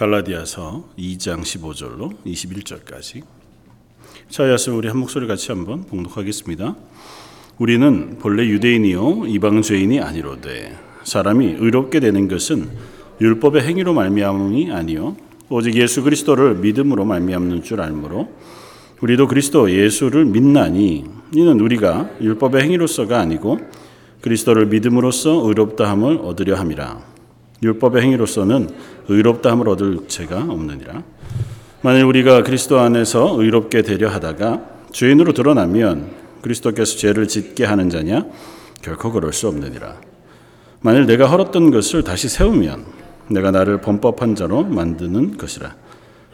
갈라디아서 2장 15절로 21절까지. 자야서 우리 한 목소리 같이 한번 봉독하겠습니다. 우리는 본래 유대인이요 이방 죄인이 아니로되 사람이 의롭게 되는 것은 율법의 행위로 말미암음이 아니요 오직 예수 그리스도를 믿음으로 말미암는 줄 알므로 우리도 그리스도 예수를 믿나니 이는 우리가 율법의 행위로서가 아니고 그리스도를 믿음으로써 의롭다 함을 얻으려 함이라. 율법의 행위로서는 의롭다함을 얻을 죄가 없느니라. 만일 우리가 그리스도 안에서 의롭게 되려 하다가 죄인으로 드러나면 그리스도께서 죄를 짓게 하는 자냐? 결코 그럴 수 없느니라. 만일 내가 헐었던 것을 다시 세우면 내가 나를 범법한 자로 만드는 것이라.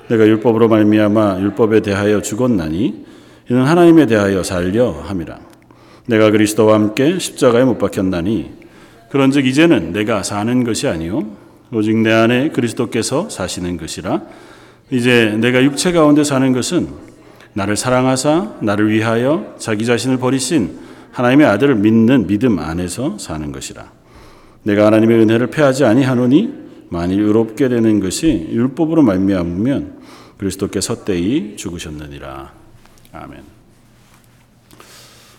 내가 율법으로 말미암아 율법에 대하여 죽었나니 이는 하나님에 대하여 살려 함이라. 내가 그리스도와 함께 십자가에 못 박혔나니 그런즉 이제는 내가 사는 것이 아니요. 오직 내 안에 그리스도께서 사시는 것이라. 이제 내가 육체 가운데 사는 것은 나를 사랑하사 나를 위하여 자기 자신을 버리신 하나님의 아들을 믿는 믿음 안에서 사는 것이라. 내가 하나님의 은혜를 패하지 아니하노니 만일 의롭게 되는 것이 율법으로 말미암으면 그리스도께서 때이 죽으셨느니라. 아멘.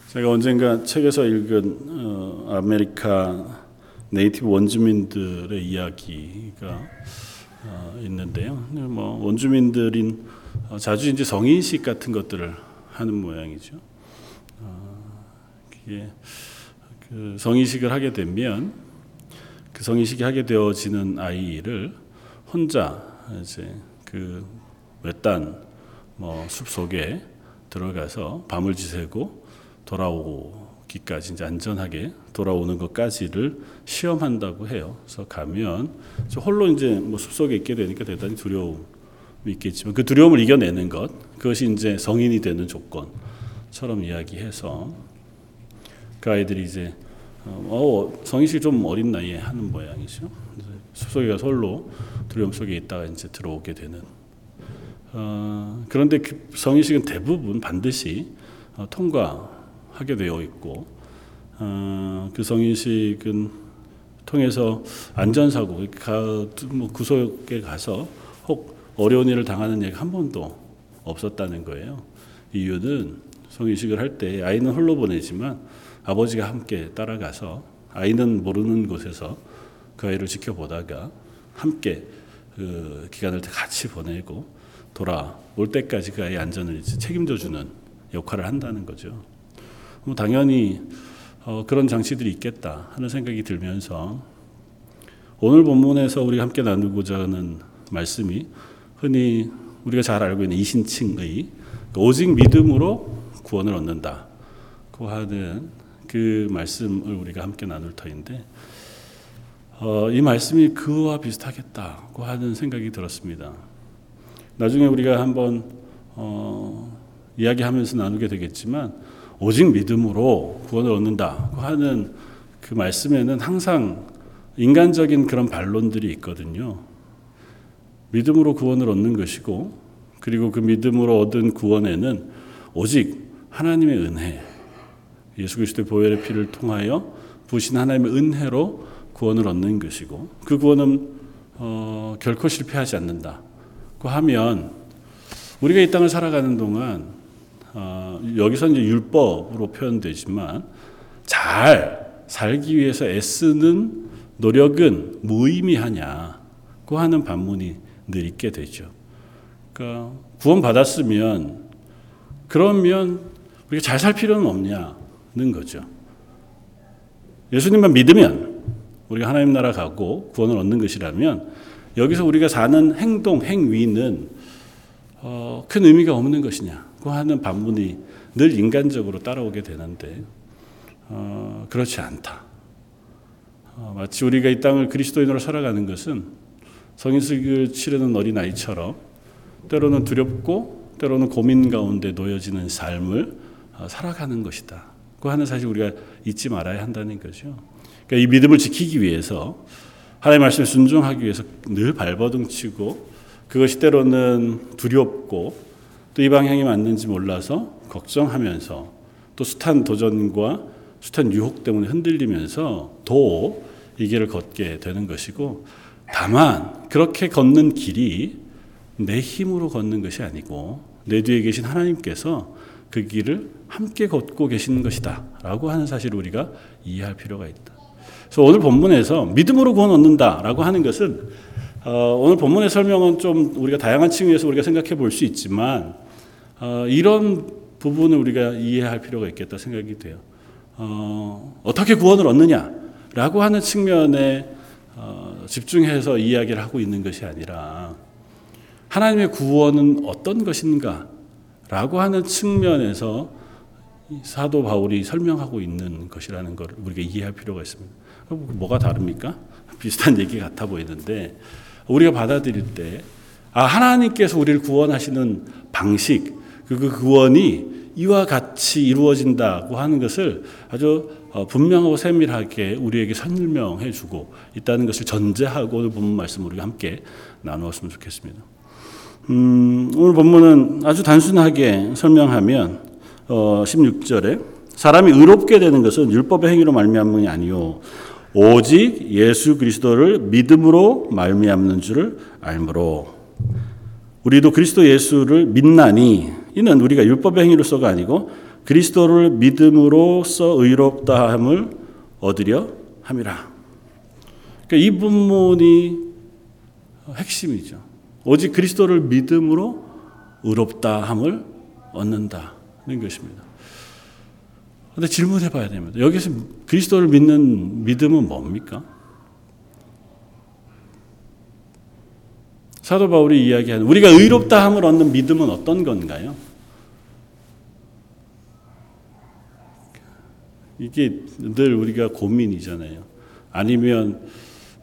제가 언젠가 책에서 읽은 어, 아메리카 native 원주민들의 이야기가 어, 있는데요. 뭐 원주민들인 어, 자주 이제 성인식 같은 것들을 하는 모양이죠. 어, 그 성인식을 하게 되면 그 성인식이 하게 되어지는 아이를 혼자 이제 그 외딴 뭐 숲 속에 들어가서 밤을 지새고 돌아오 기까지 이제 안전하게 돌아오는 것까지를 시험한다고 해요. 그래서 가면 홀로 이제 뭐 숲속에 있게 되니까 대단히 두려움이 있겠지만 그 두려움을 이겨내는 것 그것이 이제 성인이 되는 조건처럼 이야기해서 그 아이들이 이제 어, 성인식 좀 어린 나이에 하는 모양이죠. 숲속에 가서 홀로 두려움 속에 있다가 이제 들어오게 되는. 어, 그런데 그 성인식은 대부분 반드시 어, 통과 하게 되어 있고 어, 그 성인식은 통해서 안전사고 뭐 구속에 가서 혹 어려운 일을 당하는 얘기 한 번도 없었다는 거예요. 이유는 성인식을 할 때 아이는 홀로 보내지만 아버지가 함께 따라가서 아이는 모르는 곳에서 그 아이를 지켜보다가 함께 그 기간을 같이 보내고 돌아올 때까지 그 아이의 안전을 책임져 주는 역할을 한다는 거죠. 뭐 당연히 어, 그런 장치들이 있겠다 하는 생각이 들면서 오늘 본문에서 우리가 함께 나누고자 하는 말씀이 흔히 우리가 잘 알고 있는 이신칭의 오직 믿음으로 구원을 얻는다고 하는 그 말씀을 우리가 함께 나눌 터인데 어, 이 말씀이 그와 비슷하겠다고 하는 생각이 들었습니다. 나중에 우리가 한번 어, 이야기하면서 나누게 되겠지만 오직 믿음으로 구원을 얻는다고 하는 그 말씀에는 항상 인간적인 그런 반론들이 있거든요. 믿음으로 구원을 얻는 것이고 그리고 그 믿음으로 얻은 구원에는 오직 하나님의 은혜, 예수 그리스도의 보혈의 피를 통하여 부신 하나님의 은혜로 구원을 얻는 것이고 그 구원은 어, 결코 실패하지 않는다고 하면 우리가 이 땅을 살아가는 동안 어, 여기서 이제 율법으로 표현되지만 잘 살기 위해서 애쓰는 노력은 무의미하냐고 하는 반문이 늘 있게 되죠. 그러니까 구원 받았으면 그러면 우리가 잘 살 필요는 없냐는 거죠. 예수님만 믿으면 우리가 하나님 나라 가고 구원을 얻는 것이라면 여기서 우리가 사는 행동, 행위는 어, 큰 의미가 없는 것이냐. 고 하는 반문이 늘 인간적으로 따라오게 되는데 어, 그렇지 않다. 어, 마치 우리가 이 땅을 그리스도인으로 살아가는 것은 성인식을 치르는 어린 아이처럼 때로는 두렵고 때로는 고민 가운데 놓여지는 삶을 어, 살아가는 것이다. 그 하는 사실 우리가 잊지 말아야 한다는 거죠. 그러니까 이 믿음을 지키기 위해서 하나님의 말씀에 순종하기 위해서 늘 발버둥치고 그것이 때로는 두렵고 또 이 방향이 맞는지 몰라서 걱정하면서 또 숱한 도전과 숱한 유혹 때문에 흔들리면서 더이 길을 걷게 되는 것이고 다만 그렇게 걷는 길이 내 힘으로 걷는 것이 아니고 내 뒤에 계신 하나님께서 그 길을 함께 걷고 계시는 것이다 라고 하는 사실을 우리가 이해할 필요가 있다. 그래서 오늘 본문에서 믿음으로 구원 얻는다 라고 하는 것은 어, 오늘 본문의 설명은 좀 우리가 다양한 층위에서 우리가 생각해 볼 수 있지만 어, 이런 부분을 우리가 이해할 필요가 있겠다 생각이 돼요. 어, 어떻게 구원을 얻느냐라고 하는 측면에 어, 집중해서 이야기를 하고 있는 것이 아니라 하나님의 구원은 어떤 것인가라고 하는 측면에서 사도 바울이 설명하고 있는 것이라는 걸 우리가 이해할 필요가 있습니다. 뭐가 다릅니까? 비슷한 얘기 같아 보이는데 우리가 받아들일 때 아, 하나님께서 우리를 구원하시는 방식, 그, 그 구원이 이와 같이 이루어진다고 하는 것을 아주 어, 분명하고 세밀하게 우리에게 설명해 주고 있다는 것을 전제하고 오늘 본문 말씀 우리가 함께 나누었으면 좋겠습니다. 음, 오늘 본문은 아주 단순하게 설명하면 어, 16절에 사람이 의롭게 되는 것은 율법의 행위로 말미암음이 아니요 오직 예수 그리스도를 믿음으로 말미암는 줄을 알므로 우리도 그리스도 예수를 믿나니 이는 우리가 율법의 행위로서가 아니고 그리스도를 믿음으로써 의롭다함을 얻으려 함이라. 그러니까 이 본문이 핵심이죠. 오직 그리스도를 믿음으로 의롭다함을 얻는다는 것입니다. 근데 질문해 봐야 됩니다. 여기서 그리스도를 믿는 믿음은 뭡니까? 사도 바울이 이야기하는 우리가 의롭다함을 얻는 믿음은 어떤 건가요? 이게 늘 우리가 고민이잖아요. 아니면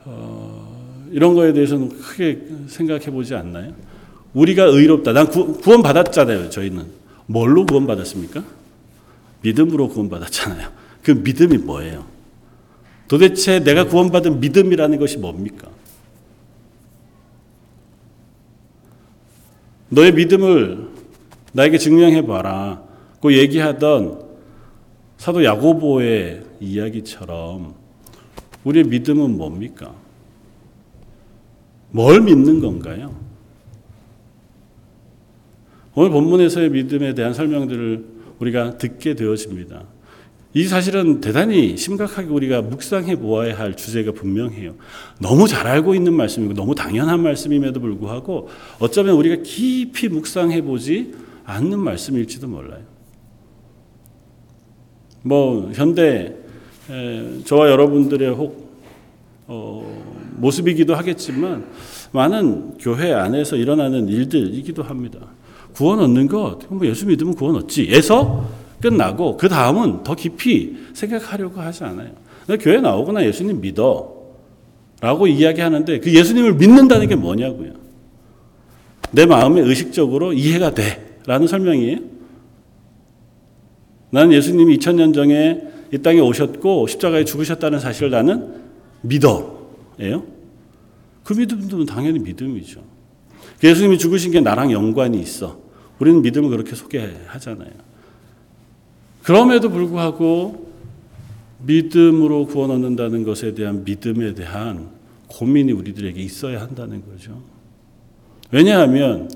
어, 이런 거에 대해서는 크게 생각해 보지 않나요? 우리가 의롭다. 난 구, 구원 받았잖아요. 저희는 뭘로 구원 받았습니까? 믿음으로 구원 받았잖아요. 그 믿음이 뭐예요? 도대체 내가 구원받은 믿음이라는 것이 뭡니까? 너의 믿음을 나에게 증명해 봐라. 그 얘기하던 사도 야고보의 이야기처럼 우리의 믿음은 뭡니까? 뭘 믿는 건가요? 오늘 본문에서의 믿음에 대한 설명들을 우리가 듣게 되어집니다. 이 사실은 대단히 심각하게 우리가 묵상해 보아야 할 주제가 분명해요. 너무 잘 알고 있는 말씀이고 너무 당연한 말씀임에도 불구하고 어쩌면 우리가 깊이 묵상해 보지 않는 말씀일지도 몰라요. 뭐 현대 에, 저와 여러분들의 혹 어, 모습이기도 하겠지만 많은 교회 안에서 일어나는 일들이기도 합니다. 구원 얻는 것, 뭐 예수 믿으면 구원 얻지. 에서 끝나고 그 다음은 더 깊이 생각하려고 하지 않아요. 교회 나오거나 예수님 믿어. 라고 이야기하는데 그 예수님을 믿는다는 게 뭐냐고요. 내 마음에 의식적으로 이해가 돼. 라는 설명이에요. 나는 예수님이 2000년 전에 이 땅에 오셨고 십자가에 죽으셨다는 사실을 나는 믿어. 예요? 그 믿음도 당연히 믿음이죠. 예수님이 죽으신 게 나랑 연관이 있어. 우리는 믿음을 그렇게 소개하잖아요. 그럼에도 불구하고 믿음으로 구원 얻는다는 것에 대한 믿음에 대한 고민이 우리들에게 있어야 한다는 거죠. 왜냐하면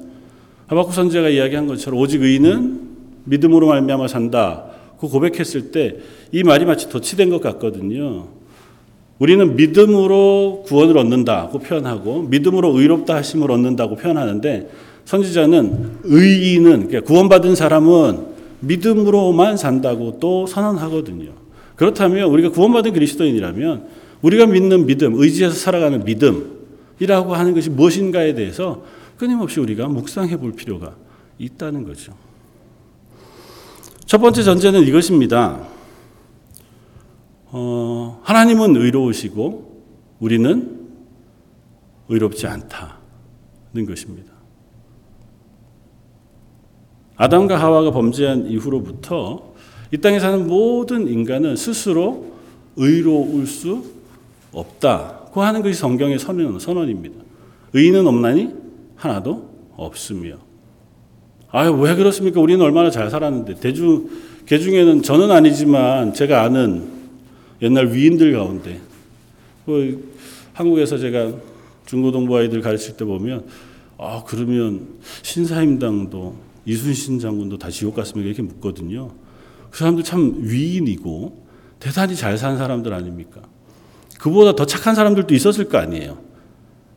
하박국 선지자가 이야기한 것처럼 오직 의인은 믿음으로 말미암아 산다. 그 고백했을 때 이 말이 마치 덧치된 것 같거든요. 우리는 믿음으로 구원을 얻는다고 표현하고 믿음으로 의롭다 하심을 얻는다고 표현하는데 선지자는 의인은 그러니까 구원받은 사람은 믿음으로만 산다고 또 선언하거든요. 그렇다면 우리가 구원받은 그리스도인이라면 우리가 믿는 믿음, 의지해서 살아가는 믿음이라고 하는 것이 무엇인가에 대해서 끊임없이 우리가 묵상해 볼 필요가 있다는 거죠. 첫 번째 전제는 이것입니다. 어, 하나님은 의로우시고 우리는 의롭지 않다는 것입니다. 아담과 하와가 범죄한 이후로부터 이 땅에 사는 모든 인간은 스스로 의로울 수 없다고 하는 것이 성경의 선언, 선언입니다. 의인은 없나니 하나도 없으며. 아유, 왜 그렇습니까? 우리는 얼마나 잘 살았는데. 대중, 개 중에는 저는 아니지만 제가 아는 옛날 위인들 가운데, 그 한국에서 제가 중고등부 아이들 가르칠 때 보면 아 그러면 신사임당도 이순신 장군도 다 지옥 갔으면 이렇게 묻거든요. 그 사람들 참 위인이고 대단히 잘 산 사람들 아닙니까? 그보다 더 착한 사람들도 있었을 거 아니에요.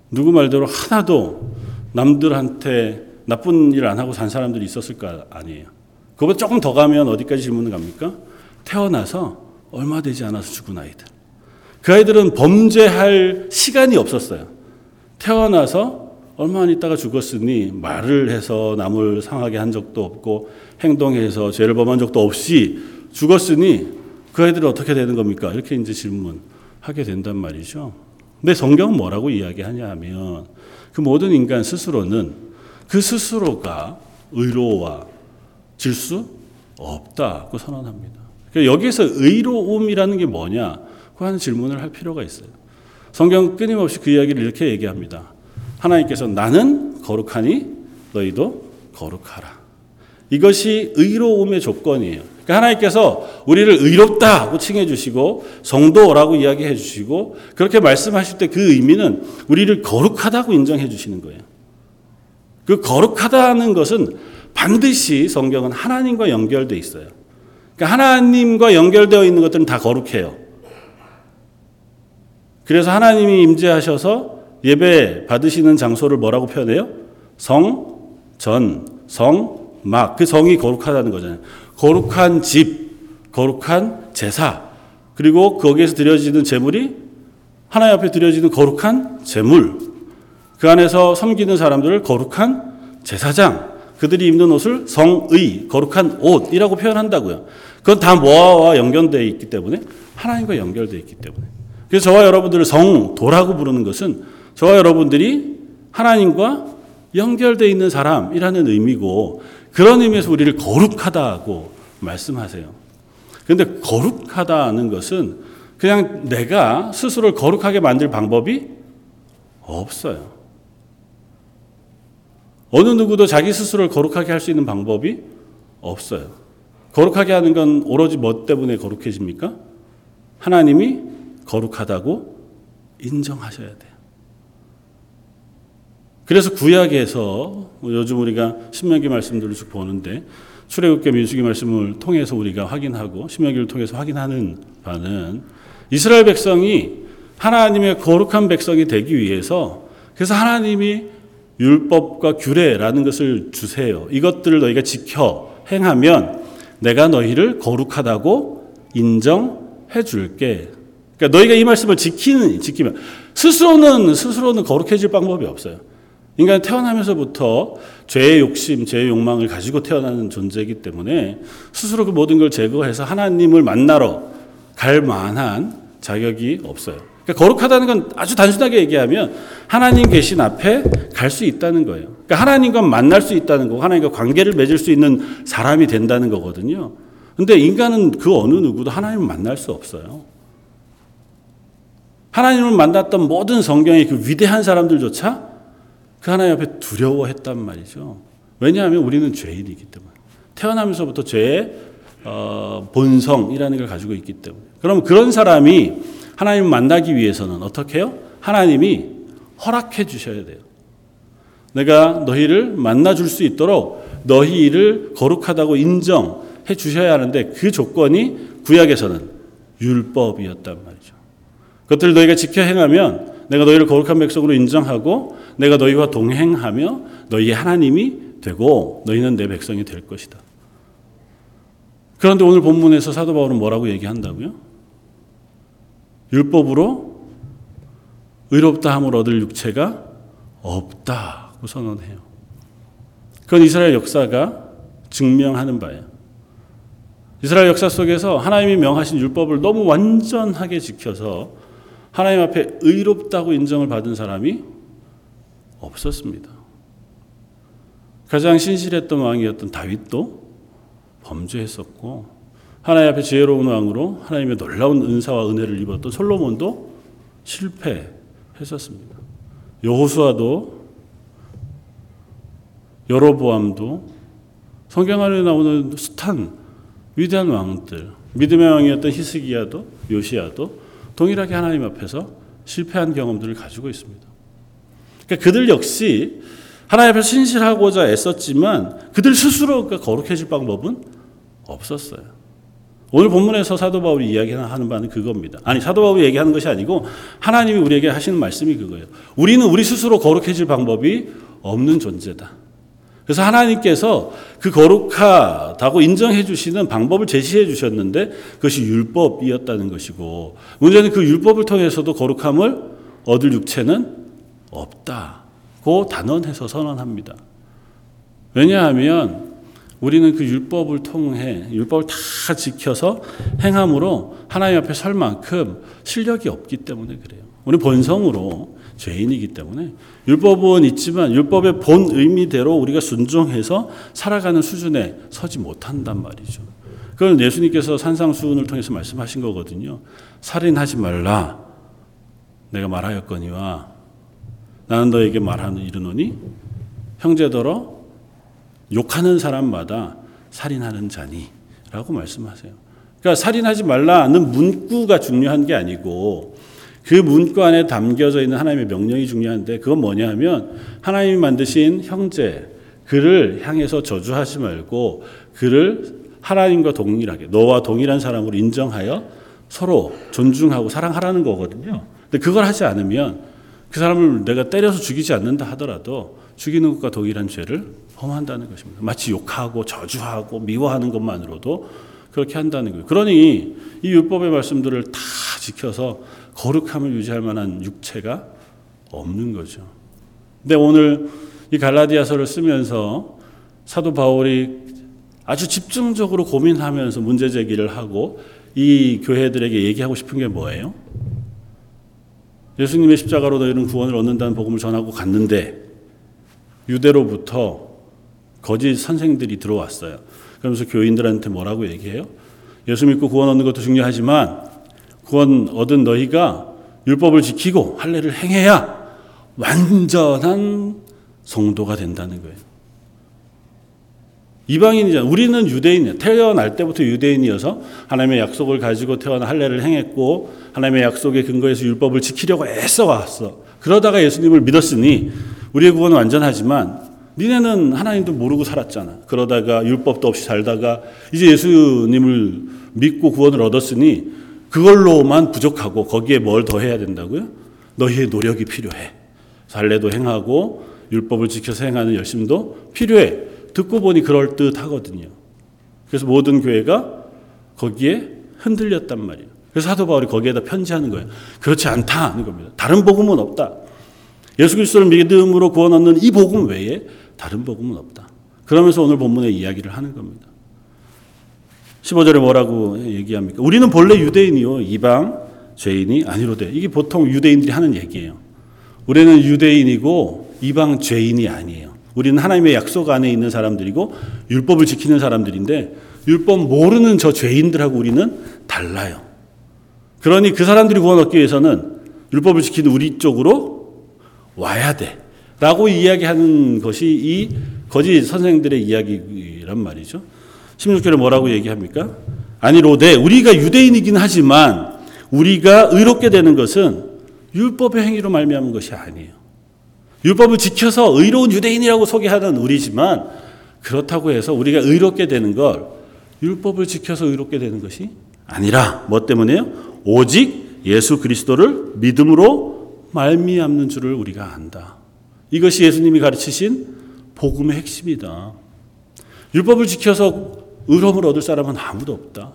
누구 말대로 하나도 남들한테 나쁜 일 안 하고 산 사람들이 있었을 거 아니에요. 그보다 조금 더 가면 어디까지 질문을 갑니까? 태어나서 얼마 되지 않아서 죽은 아이들. 그 아이들은 범죄할 시간이 없었어요. 태어나서 얼마 안 있다가 죽었으니 말을 해서 남을 상하게 한 적도 없고 행동해서 죄를 범한 적도 없이 죽었으니 그 아이들은 어떻게 되는 겁니까? 이렇게 이제 질문하게 된단 말이죠. 근데 성경은 뭐라고 이야기하냐 하면 그 모든 인간 스스로는 그 스스로가 의로워질 수 없다고 선언합니다. 그러니까 여기서 의로움이라는 게 뭐냐? 그 하는 질문을 할 필요가 있어요. 성경 끊임없이 그 이야기를 이렇게 얘기합니다. 하나님께서 나는 거룩하니 너희도 거룩하라. 이것이 의로움의 조건이에요. 그러니까 하나님께서 우리를 의롭다고 칭해 주시고 성도라고 이야기해 주시고 그렇게 말씀하실 때 그 의미는 우리를 거룩하다고 인정해 주시는 거예요. 그 거룩하다는 것은 반드시 성경은 하나님과 연결돼 있어요. 그러니까 하나님과 연결되어 있는 것들은 다 거룩해요. 그래서 하나님이 임재하셔서 예배 받으시는 장소를 뭐라고 표현해요? 성, 전, 성, 막. 그 성이 거룩하다는 거잖아요. 거룩한 집, 거룩한 제사, 그리고 거기에서 드려지는 제물이 하나님 앞에 드려지는 거룩한 제물. 그 안에서 섬기는 사람들을 거룩한 제사장, 그들이 입는 옷을 성의, 거룩한 옷이라고 표현한다고요. 그건 다 뭐와 연결되어 있기 때문에 하나님과 연결되어 있기 때문에. 그래서 저와 여러분들을 성도라고 부르는 것은 저와 여러분들이 하나님과 연결되어 있는 사람이라는 의미고 그런 의미에서 우리를 거룩하다고 말씀하세요. 그런데 거룩하다는 것은 그냥 내가 스스로를 거룩하게 만들 방법이 없어요. 어느 누구도 자기 스스로를 거룩하게 할 수 있는 방법이 없어요. 거룩하게 하는 건 오로지 뭐 때문에 거룩해집니까? 하나님이 거룩하다고 인정하셔야 돼요. 그래서 구약에서 요즘 우리가 신명기 말씀들을 쭉 보는데 출애굽기 민수기 말씀을 통해서 우리가 확인하고 신명기를 통해서 확인하는 바는 이스라엘 백성이 하나님의 거룩한 백성이 되기 위해서 그래서 하나님이 율법과 규례라는 것을 주세요. 이것들을 너희가 지켜 행하면 내가 너희를 거룩하다고 인정해 줄게. 그러니까 너희가 이 말씀을 지키는 지키면 스스로는 스스로는 거룩해질 방법이 없어요. 인간은 태어나면서부터 죄의 욕심, 죄의 욕망을 가지고 태어나는 존재이기 때문에 스스로 그 모든 걸 제거해서 하나님을 만나러 갈 만한 자격이 없어요. 그러니까 거룩하다는 건 아주 단순하게 얘기하면 하나님 계신 앞에 갈 수 있다는 거예요. 그러니까 하나님과 만날 수 있다는 거고 하나님과 관계를 맺을 수 있는 사람이 된다는 거거든요. 근데 인간은 그 어느 누구도 하나님을 만날 수 없어요. 하나님을 만났던 모든 성경의 그 위대한 사람들조차 그 하나님 앞에 두려워했단 말이죠. 왜냐하면 우리는 죄인이기 때문에. 태어나면서부터 죄의 어, 본성이라는 걸 가지고 있기 때문에. 그럼 그런 사람이 하나님을 만나기 위해서는 어떻게 해요? 하나님이 허락해 주셔야 돼요. 내가 너희를 만나 줄 수 있도록 너희를 거룩하다고 인정해 주셔야 하는데 그 조건이 구약에서는 율법이었단 말이죠. 그것들을 너희가 지켜 행하면 내가 너희를 거룩한 백성으로 인정하고 내가 너희와 동행하며 너희의 하나님이 되고 너희는 내 백성이 될 것이다. 그런데 오늘 본문에서 사도 바울은 뭐라고 얘기한다고요? 율법으로 의롭다 함을 얻을 육체가 없다고 선언해요. 그건 이스라엘 역사가 증명하는 바예요. 이스라엘 역사 속에서 하나님이 명하신 율법을 너무 완전하게 지켜서 하나님 앞에 의롭다고 인정을 받은 사람이 없었습니다. 가장 신실했던 왕이었던 다윗도 범죄했었고 하나님 앞에 지혜로운 왕으로 하나님의 놀라운 은사와 은혜를 입었던 솔로몬도 실패했었습니다. 여호수아도 여로보암도 성경 안에 나오는 숱한 위대한 왕들, 믿음의 왕이었던 히스기야도 요시야도 동일하게 하나님 앞에서 실패한 경험들을 가지고 있습니다. 그러니까 그들 역시 하나님 앞에 신실하고자 애썼지만 그들 스스로가 거룩해질 방법은 없었어요. 오늘 본문에서 사도 바울이 이야기하는 바는 그겁니다. 아니 사도 바울이 얘기하는 것이 아니고 하나님이 우리에게 하시는 말씀이 그거예요. 우리는 우리 스스로 거룩해질 방법이 없는 존재다. 그래서 하나님께서 그 거룩하다고 인정해 주시는 방법을 제시해 주셨는데 그것이 율법이었다는 것이고 문제는 그 율법을 통해서도 거룩함을 얻을 육체는 없다고 단언해서 선언합니다. 왜냐하면 우리는 그 율법을 통해 율법을 다 지켜서 행함으로 하나님 앞에 설 만큼 실력이 없기 때문에 그래요. 우리 본성으로 죄인이기 때문에 율법은 있지만 율법의 본 의미대로 우리가 순종해서 살아가는 수준에 서지 못한단 말이죠. 그건 예수님께서 산상수훈을 통해서 말씀하신 거거든요. 살인하지 말라. 내가 말하였거니와 나는 너에게 말하는 이르노니 형제더러 욕하는 사람마다 살인하는 자니라고 말씀하세요. 그러니까 살인하지 말라는 문구가 중요한 게 아니고 그 문구 안에 담겨져 있는 하나님의 명령이 중요한데 그건 뭐냐 하면 하나님이 만드신 형제 그를 향해서 저주하지 말고 그를 하나님과 동일하게 너와 동일한 사람으로 인정하여 서로 존중하고 사랑하라는 거거든요. 근데 그걸 하지 않으면 그 사람을 내가 때려서 죽이지 않는다 하더라도 죽이는 것과 동일한 죄를 범한다는 것입니다. 마치 욕하고 저주하고 미워하는 것만으로도 그렇게 한다는 거예요. 그러니 이 율법의 말씀들을 다 지켜서 거룩함을 유지할 만한 육체가 없는 거죠. 근데 오늘 이 갈라디아서를 쓰면서 사도 바울이 아주 집중적으로 고민하면서 문제 제기를 하고 이 교회들에게 얘기하고 싶은 게 뭐예요? 예수님의 십자가로 너희는 구원을 얻는다는 복음을 전하고 갔는데 유대로부터 거짓 선생들이 들어왔어요. 그러면서 교인들한테 뭐라고 얘기해요? 예수 믿고 구원 얻는 것도 중요하지만 구원 얻은 너희가 율법을 지키고 할례를 행해야 완전한 성도가 된다는 거예요. 이방인이잖아. 우리는 유대인이야. 태어날 때부터 유대인이어서 하나님의 약속을 가지고 태어나 할례를 행했고 하나님의 약속에 근거해서 율법을 지키려고 애써 왔어. 그러다가 예수님을 믿었으니 우리의 구원은 완전하지만 니네는 하나님도 모르고 살았잖아. 그러다가 율법도 없이 살다가 이제 예수님을 믿고 구원을 얻었으니 그걸로만 부족하고 거기에 뭘 더 해야 된다고요? 너희의 노력이 필요해. 살례도 행하고 율법을 지켜서 행하는 열심도 필요해. 듣고 보니 그럴 듯 하거든요. 그래서 모든 교회가 거기에 흔들렸단 말이에요. 그래서 사도 바울이 거기에다 편지하는 거예요. 그렇지 않다는 겁니다. 다른 복음은 없다. 예수 그리스도를 믿음으로 구원 얻는 이 복음 외에 다른 복음은 없다. 그러면서 오늘 본문의 이야기를 하는 겁니다. 15절에 뭐라고 얘기합니까? 우리는 본래 유대인이요 이방 죄인이 아니로되 이게 보통 유대인들이 하는 얘기예요. 우리는 유대인이고 이방 죄인이 아니에요. 우리는 하나님의 약속 안에 있는 사람들이고 율법을 지키는 사람들인데 율법 모르는 저 죄인들하고 우리는 달라요. 그러니 그 사람들이 구원 얻기 위해서는 율법을 지키는 우리 쪽으로 와야 돼. 라고 이야기하는 것이 이 거짓 선생들의 이야기란 말이죠. 16절에 뭐라고 얘기합니까? 아니로되 우리가 유대인이긴 하지만 우리가 의롭게 되는 것은 율법의 행위로 말미암은 것이 아니에요. 율법을 지켜서 의로운 유대인이라고 소개하는 우리지만 그렇다고 해서 우리가 의롭게 되는 걸 율법을 지켜서 의롭게 되는 것이 아니라 뭐 때문에요? 오직 예수 그리스도를 믿음으로 말미암는 줄을 우리가 안다. 이것이 예수님이 가르치신 복음의 핵심이다. 율법을 지켜서 의로움을 얻을 사람은 아무도 없다.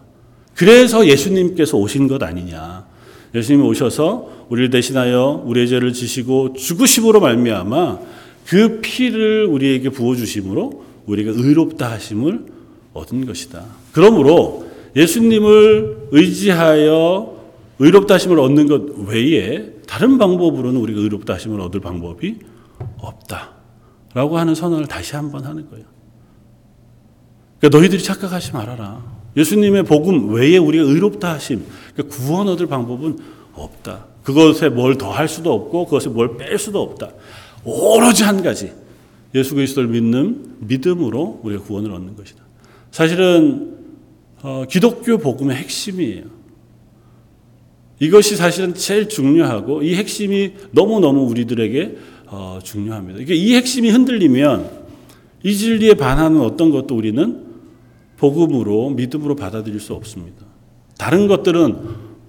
그래서 예수님께서 오신 것 아니냐. 예수님이 오셔서 우리를 대신하여 우리의 죄를 지시고 죽으심으로 말미암아 그 피를 우리에게 부어 주심으로 우리가 의롭다 하심을 얻은 것이다. 그러므로 예수님을 의지하여 의롭다 하심을 얻는 것 외에 다른 방법으로는 우리가 의롭다 하심을 얻을 방법이 없다. 라고 하는 선언을 다시 한번 하는 거예요. 그러니까 너희들이 착각하지 말아라. 예수님의 복음 외에 우리가 의롭다 하심, 그러니까 구원 얻을 방법은 없다. 그것에 뭘 더 할 수도 없고 그것에 뭘 뺄 수도 없다. 오로지 한 가지. 예수 그리스도를 믿는 믿음으로 우리가 구원을 얻는 것이다. 사실은 어, 기독교 복음의 핵심이에요. 이것이 사실은 제일 중요하고 이 핵심이 너무너무 우리들에게 어, 중요합니다. 이게 이 핵심이 흔들리면 이 진리에 반하는 어떤 것도 우리는 복음으로 믿음으로 받아들일 수 없습니다. 다른 것들은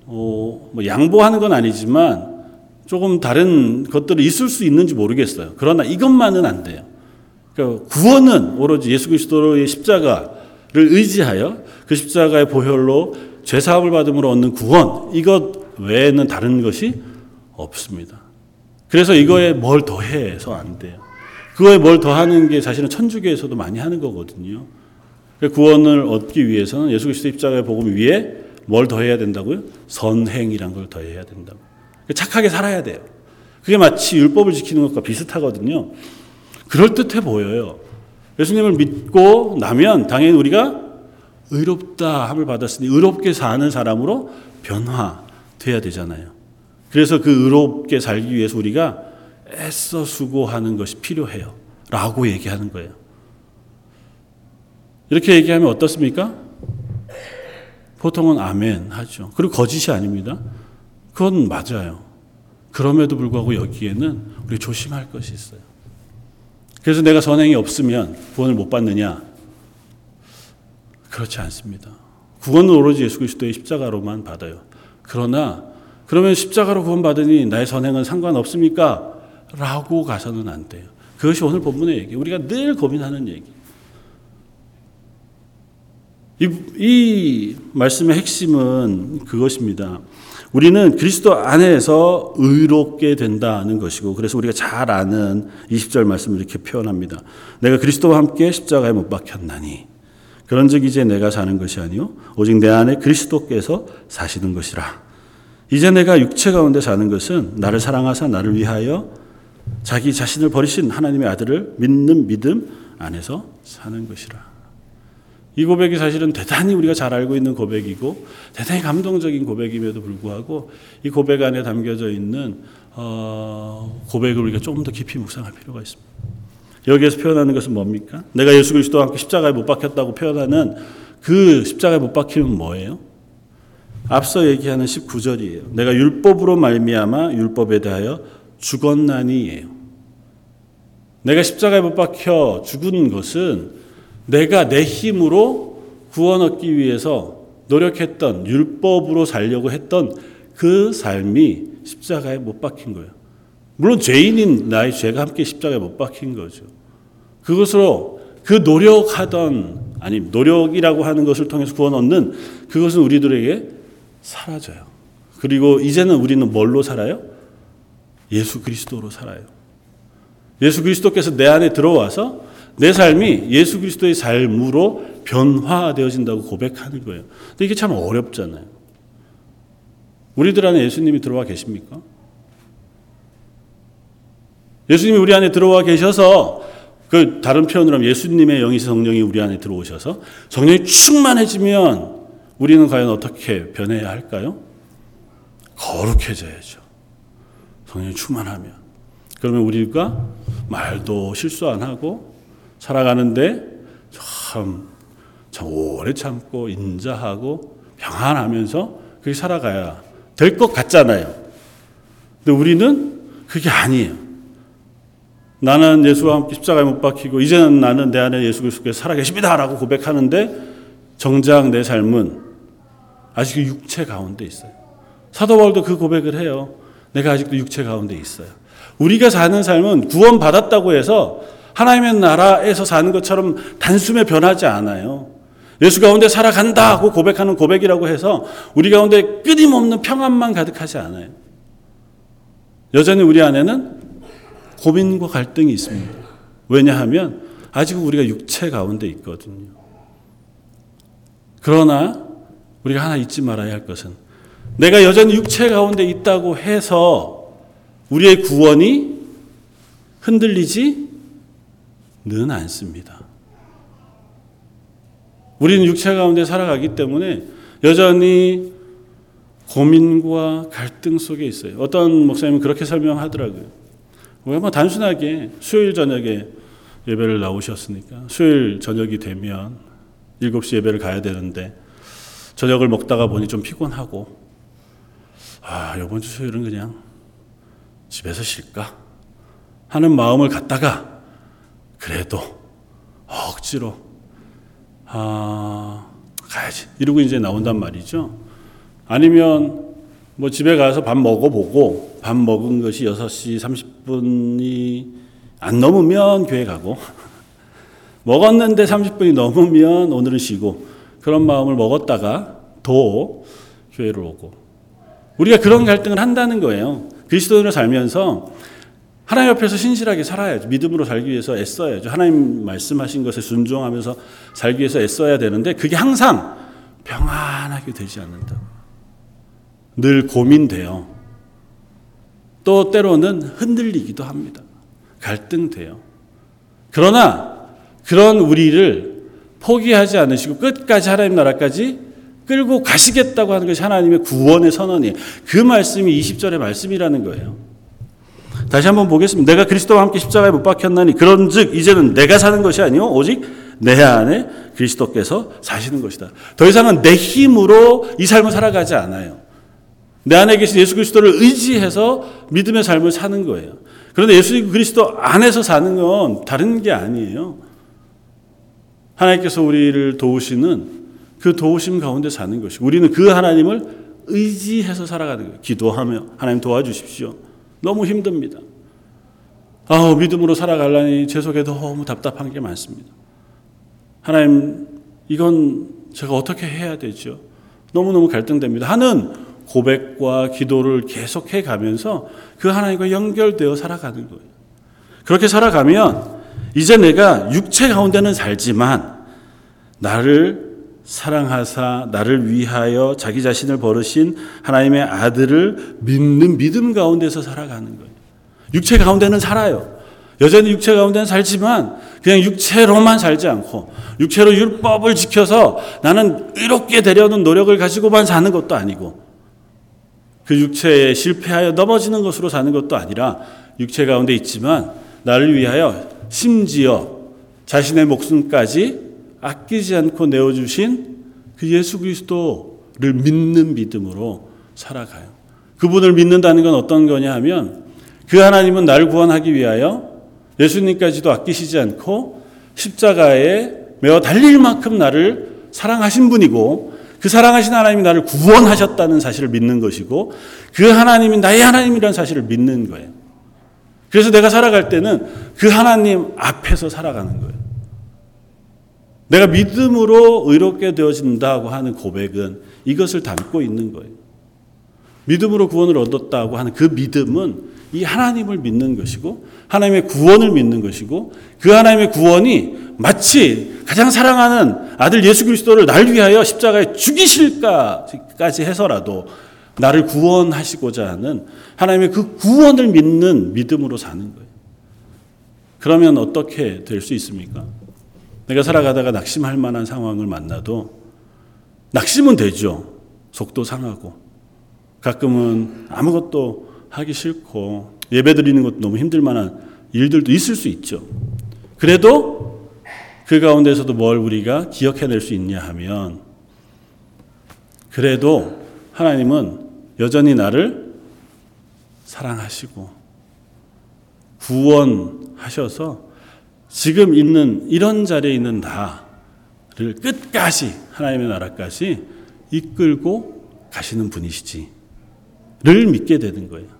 어, 뭐 양보하는 건 아니지만 조금 다른 것들이 있을 수 있는지 모르겠어요. 그러나 이것만은 안 돼요. 그러니까 구원은 오로지 예수 그리스도의 십자가를 의지하여 그 십자가의 보혈로 죄 사함을 받음으로 얻는 구원 이것 외에는 다른 것이 없습니다. 그래서 이거에 뭘 더해서 안 돼요. 그거에 뭘 더하는 게 사실은 천주교에서도 많이 하는 거거든요. 그 구원을 얻기 위해서는 예수 그리스도 십자가의 복음 위에 뭘 더해야 된다고요? 선행이란 걸 더해야 된다고. 착하게 살아야 돼요. 그게 마치 율법을 지키는 것과 비슷하거든요. 그럴듯해 보여요. 예수님을 믿고 나면 당연히 우리가 의롭다 함을 받았으니 의롭게 사는 사람으로 변화돼야 되잖아요. 그래서 그 의롭게 살기 위해서 우리가 애써 수고하는 것이 필요해요. 라고 얘기하는 거예요. 이렇게 얘기하면 어떻습니까? 보통은 아멘 하죠. 그리고 거짓이 아닙니다. 그건 맞아요. 그럼에도 불구하고 여기에는 우리 조심할 것이 있어요. 그래서 내가 선행이 없으면 구원을 못 받느냐? 그렇지 않습니다. 구원은 오로지 예수 그리스도의 십자가로만 받아요. 그러나 그러면 십자가로 구원받으니 나의 선행은 상관없습니까? 라고 가서는 안 돼요. 그것이 오늘 본문의 얘기. 우리가 늘 고민하는 얘기. 이, 이 말씀의 핵심은 그것입니다. 우리는 그리스도 안에서 의롭게 된다는 것이고 그래서 우리가 잘 아는 20절 말씀을 이렇게 표현합니다. 내가 그리스도와 함께 십자가에 못 박혔나니 그런즉 이제 내가 사는 것이 아니요 오직 내 안에 그리스도께서 사시는 것이라. 이제 내가 육체 가운데 사는 것은 나를 사랑하사 나를 위하여 자기 자신을 버리신 하나님의 아들을 믿는 믿음 안에서 사는 것이라. 이 고백이 사실은 대단히 우리가 잘 알고 있는 고백이고 대단히 감동적인 고백임에도 불구하고 이 고백 안에 담겨져 있는 어, 고백을 우리가 조금 더 깊이 묵상할 필요가 있습니다. 여기에서 표현하는 것은 뭡니까? 내가 예수 그리스도와 함께 십자가에 못 박혔다고 표현하는 그 십자가에 못 박히는 뭐예요? 앞서 얘기하는 19절이에요. 내가 율법으로 말미암아 율법에 대하여 죽었나니예요. 내가 십자가에 못 박혀 죽은 것은 내가 내 힘으로 구원 얻기 위해서 노력했던 율법으로 살려고 했던 그 삶이 십자가에 못 박힌 거예요. 물론 죄인인 나의 죄가 함께 십자가에 못 박힌 거죠. 그것으로 그 노력하던 아니 노력이라고 하는 것을 통해서 구원 얻는 그것은 우리들에게 사라져요. 그리고 이제는 우리는 뭘로 살아요? 예수 그리스도로 살아요. 예수 그리스도께서 내 안에 들어와서 내 삶이 예수 그리스도의 삶으로 변화되어진다고 고백하는 거예요. 근데 이게 참 어렵잖아요. 우리들 안에 예수님이 들어와 계십니까? 예수님이 우리 안에 들어와 계셔서 그 다른 표현으로 하면 예수님의 영이 성령이 우리 안에 들어오셔서 성령이 충만해지면 우리는 과연 어떻게 변해야 할까요? 거룩해져야죠. 성령이 충만하면. 그러면 우리가 말도 실수 안 하고 살아가는데 참, 참 오래 참고 인자하고 평안하면서 그렇게 살아가야 될 것 같잖아요. 근데 우리는 그게 아니에요. 나는 예수와 함께 십자가에 못 박히고 이제는 나는 내 안에 예수 그리스도께서 살아계십니다라고 고백하는데 정작 내 삶은 아직 육체 가운데 있어요. 사도 바울도 그 고백을 해요. 내가 아직도 육체 가운데 있어요. 우리가 사는 삶은 구원 받았다고 해서 하나님의 나라에서 사는 것처럼 단숨에 변하지 않아요. 예수 가운데 살아간다 고 고백하는 고백이라고 해서 우리 가운데 끊임없는 평안만 가득하지 않아요. 여전히 우리 안에는 고민과 갈등이 있습니다. 왜냐하면 아직 우리가 육체 가운데 있거든요. 그러나 우리가 하나 잊지 말아야 할 것은 내가 여전히 육체 가운데 있다고 해서 우리의 구원이 흔들리지 는 않습니다. 우리는 육체 가운데 살아가기 때문에 여전히 고민과 갈등 속에 있어요. 어떤 목사님은 그렇게 설명하더라고요. 뭐 단순하게 수요일 저녁에 예배를 나오셨으니까 수요일 저녁이 되면 7시 예배를 가야 되는데 저녁을 먹다가 보니 좀 피곤하고 아, 이번 주 수요일은 그냥 집에서 쉴까? 하는 마음을 갖다가 그래도 억지로 아 가야지 이러고 이제 나온단 말이죠. 아니면 뭐 집에 가서 밥 먹어보고 밥 먹은 것이 6시 30분이 안 넘으면 교회 가고 먹었는데 30분이 넘으면 오늘은 쉬고 그런 마음을 먹었다가 또 교회를 오고 우리가 그런 갈등을 한다는 거예요. 그리스도인으로 살면서 하나님 앞에서 신실하게 살아야죠. 믿음으로 살기 위해서 애써야죠. 하나님 말씀하신 것에 순종하면서 살기 위해서 애써야 되는데 그게 항상 평안하게 되지 않는다. 늘 고민돼요. 또 때로는 흔들리기도 합니다. 갈등돼요. 그러나 그런 우리를 포기하지 않으시고 끝까지 하나님 나라까지 끌고 가시겠다고 하는 것이 하나님의 구원의 선언이에요. 그 말씀이 20절의 말씀이라는 거예요. 다시 한번 보겠습니다. 내가 그리스도와 함께 십자가에 못 박혔나니 그런즉 이제는 내가 사는 것이 아니요 오직 내 안에 그리스도께서 사시는 것이다. 더 이상은 내 힘으로 이 삶을 살아가지 않아요. 내 안에 계신 예수 그리스도를 의지해서 믿음의 삶을 사는 거예요. 그런데 예수 그리스도 안에서 사는 건 다른 게 아니에요. 하나님께서 우리를 도우시는 그 도우심 가운데 사는 것이 우리는 그 하나님을 의지해서 살아가는 거예요. 기도하며 하나님 도와주십시오. 너무 힘듭니다. 아, 믿음으로 살아가려니 제 속에 너무 답답한 게 많습니다. 하나님, 이건 제가 어떻게 해야 되죠? 너무너무 갈등됩니다. 하는 고백과 기도를 계속해 가면서 그 하나님과 연결되어 살아가는 거예요. 그렇게 살아가면 이제 내가 육체 가운데는 살지만 나를 사랑하사 나를 위하여 자기 자신을 버르신 하나님의 아들을 믿는 믿음 가운데서 살아가는 거예요. 육체 가운데는 살아요. 여전히 육체 가운데는 살지만 그냥 육체로만 살지 않고 육체로 율법을 지켜서 나는 의롭게 되려는 노력을 가지고만 사는 것도 아니고 그 육체에 실패하여 넘어지는 것으로 사는 것도 아니라 육체 가운데 있지만 나를 위하여 심지어 자신의 목숨까지 아끼지 않고 내어주신 그 예수 그리스도를 믿는 믿음으로 살아가요. 그분을 믿는다는 건 어떤 거냐 하면 그 하나님은 나를 구원하기 위하여 예수님까지도 아끼시지 않고 십자가에 매어 달릴 만큼 나를 사랑하신 분이고 그 사랑하신 하나님이 나를 구원하셨다는 사실을 믿는 것이고 그 하나님이 나의 하나님이라는 사실을 믿는 거예요. 그래서 내가 살아갈 때는 그 하나님 앞에서 살아가는 거예요. 내가 믿음으로 의롭게 되어진다고 하는 고백은 이것을 담고 있는 거예요. 믿음으로 구원을 얻었다고 하는 그 믿음은 이 하나님을 믿는 것이고 하나님의 구원을 믿는 것이고 그 하나님의 구원이 마치 가장 사랑하는 아들 예수 그리스도를 날 위하여 십자가에 죽이실까지 해서라도 나를 구원하시고자 하는 하나님의 그 구원을 믿는 믿음으로 사는 거예요. 그러면 어떻게 될 수 있습니까? 내가 살아가다가 낙심할 만한 상황을 만나도 낙심은 되죠. 속도 상하고 가끔은 아무것도 하기 싫고 예배 드리는 것도 너무 힘들 만한 일들도 있을 수 있죠. 그래도 그 가운데서도 뭘 우리가 기억해낼 수 있냐 하면 그래도 하나님은 여전히 나를 사랑하시고 구원하셔서 지금 있는 이런 자리에 있는 나를 끝까지 하나님의 나라까지 이끌고 가시는 분이시지를 믿게 되는 거예요.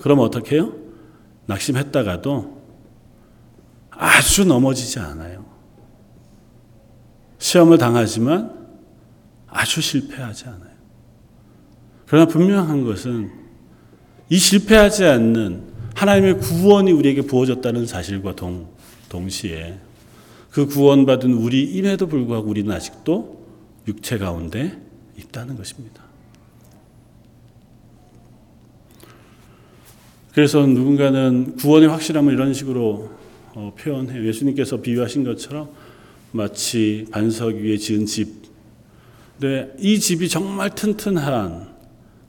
그럼 어떻게 해요? 낙심했다가도 아주 넘어지지 않아요. 시험을 당하지만 아주 실패하지 않아요. 그러나 분명한 것은 이 실패하지 않는 하나님의 구원이 우리에게 부어졌다는 사실과 동, 동시에 그 구원받은 우리임에도 불구하고 우리는 아직도 육체 가운데 있다는 것입니다. 그래서 누군가는 구원의 확실함을 이런 식으로 어, 표현해요. 예수님께서 비유하신 것처럼 마치 반석 위에 지은 집. 근데 이 집이 정말 튼튼한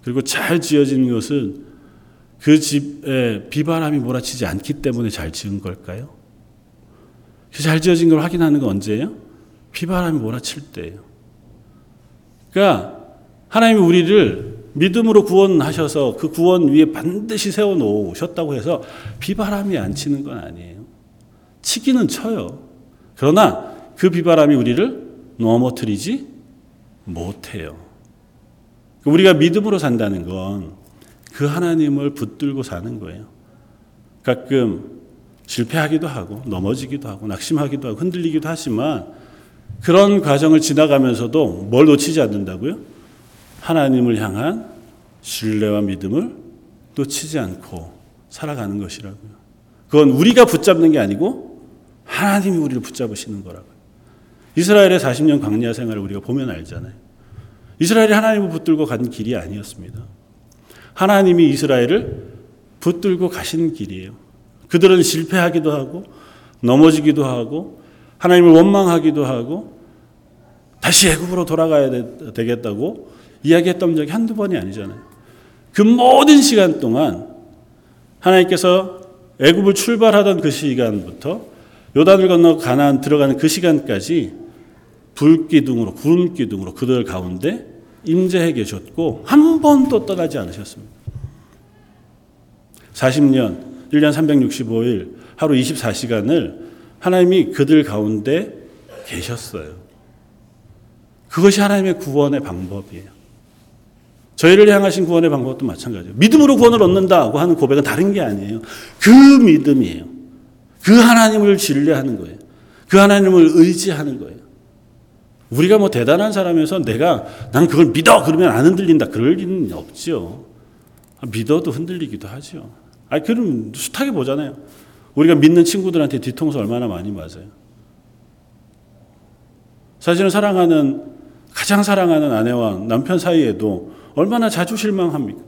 그리고 잘 지어진 것은 그 집에 비바람이 몰아치지 않기 때문에 잘 지은 걸까요? 잘 지어진 걸 확인하는 건 언제예요? 비바람이 몰아칠 때예요. 그러니까 하나님이 우리를 믿음으로 구원하셔서 그 구원 위에 반드시 세워 놓으셨다고 해서 비바람이 안 치는 건 아니에요. 치기는 쳐요. 그러나 그 비바람이 우리를 넘어뜨리지 못해요. 우리가 믿음으로 산다는 건 그 하나님을 붙들고 사는 거예요. 가끔 실패하기도 하고 넘어지기도 하고 낙심하기도 하고 흔들리기도 하지만 그런 과정을 지나가면서도 뭘 놓치지 않는다고요? 하나님을 향한 신뢰와 믿음을 놓치지 않고 살아가는 것이라고요. 그건 우리가 붙잡는 게 아니고 하나님이 우리를 붙잡으시는 거라고요. 이스라엘의 40년 광야 생활을 우리가 보면 알잖아요. 이스라엘이 하나님을 붙들고 간 길이 아니었습니다. 하나님이 이스라엘을 붙들고 가신 길이에요. 그들은 실패하기도 하고 넘어지기도 하고 하나님을 원망하기도 하고 다시 애굽으로 돌아가야 되겠다고 이야기했던 적이 한두 번이 아니잖아요. 그 모든 시간 동안 하나님께서 애굽을 출발하던 그 시간부터 요단을 건너 가나안 들어가는 그 시간까지 불기둥으로 구름 기둥으로 그들 가운데 임재해 계셨고 한 번도 떠나지 않으셨습니다. 40년 1년 365일 하루 24시간을 하나님이 그들 가운데 계셨어요. 그것이 하나님의 구원의 방법이에요. 저희를 향하신 구원의 방법도 마찬가지예요. 믿음으로 구원을 얻는다고 하는 고백은 다른 게 아니에요. 그 믿음이에요. 그 하나님을 신뢰하는 거예요. 그 하나님을 의지하는 거예요. 우리가 뭐 대단한 사람에서 내가 난 그걸 믿어 그러면 안 흔들린다 그럴 리는 없죠. 믿어도 흔들리기도 하죠. 아 그럼 숱하게 보잖아요. 우리가 믿는 친구들한테 뒤통수 얼마나 많이 맞아요. 사실은 사랑하는 가장 사랑하는 아내와 남편 사이에도 얼마나 자주 실망합니까?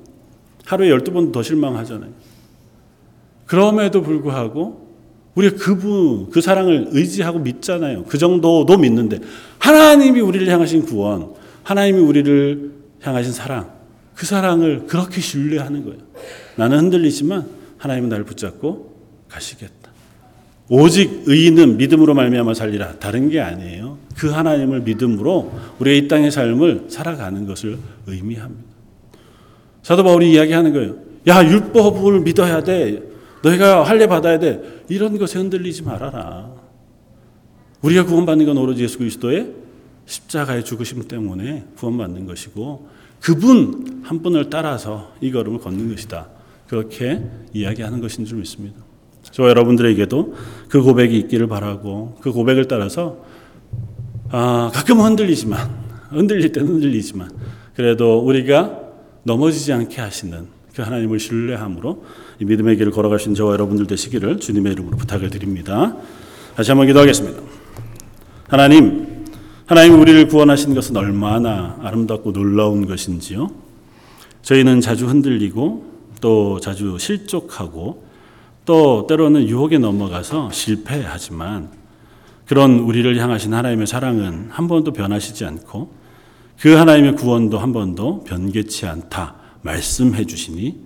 하루에 12번 더 실망하잖아요. 그럼에도 불구하고 우리가 그분, 그 사랑을 의지하고 믿잖아요. 그 정도도 믿는데 하나님이 우리를 향하신 구원, 하나님이 우리를 향하신 사랑, 그 사랑을 그렇게 신뢰하는 거예요. 나는 흔들리지만 하나님은 나를 붙잡고 가시겠다. 오직 의인은 믿음으로 말미암아 살리라. 다른 게 아니에요. 그 하나님을 믿음으로 우리의 이 땅의 삶을 살아가는 것을 의미합니다. 사도 바울이 이야기하는 거예요. 야 율법을 믿어야 돼. 너희가 할례 받아야 돼. 이런 것에 흔들리지 말아라. 우리가 구원받는 건 오로지 예수 그리스도의 십자가의 죽으심 때문에 구원받는 것이고 그분 한 분을 따라서 이 걸음을 걷는 것이다. 그렇게 이야기하는 것인 줄 믿습니다. 저 여러분들에게도 그 고백이 있기를 바라고 그 고백을 따라서 아, 가끔 흔들리지만 흔들릴 때는 흔들리지만 그래도 우리가 넘어지지 않게 하시는 그 하나님을 신뢰함으로 이 믿음의 길을 걸어가신 저와 여러분들 되시기를 주님의 이름으로 부탁을 드립니다. 다시 한번 기도하겠습니다. 하나님, 하나님 우리를 구원하신 것은 얼마나 아름답고 놀라운 것인지요. 저희는 자주 흔들리고 또 자주 실족하고 또 때로는 유혹에 넘어가서 실패하지만 그런 우리를 향하신 하나님의 사랑은 한 번도 변하시지 않고 그 하나님의 구원도 한 번도 변개치 않다 말씀해 주시니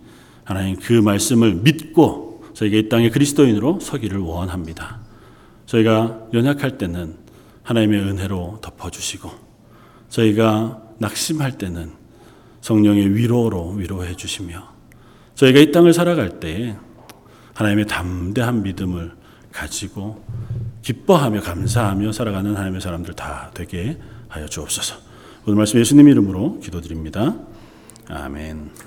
하나님 그 말씀을 믿고 저희가 이 땅의 그리스도인으로 서기를 원합니다. 저희가 연약할 때는 하나님의 은혜로 덮어주시고 저희가 낙심할 때는 성령의 위로로 위로해 주시며 저희가 이 땅을 살아갈 때 하나님의 담대한 믿음을 가지고 기뻐하며 감사하며 살아가는 하나님의 사람들 다 되게 하여 주옵소서. 오늘 말씀 예수님 이름으로 기도드립니다. 아멘.